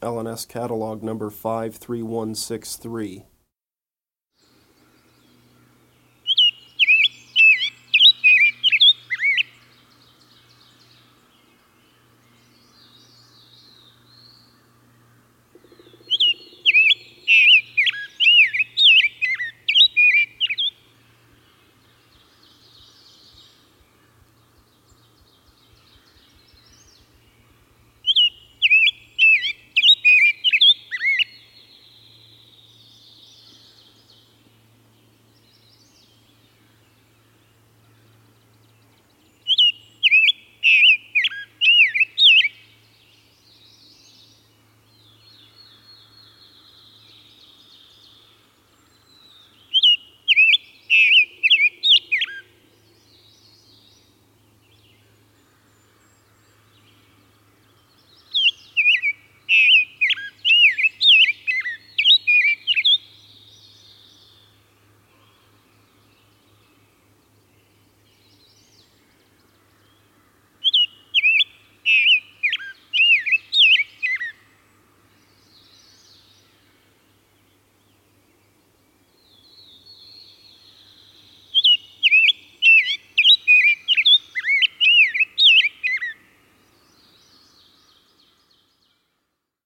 LNS catalog number 53163.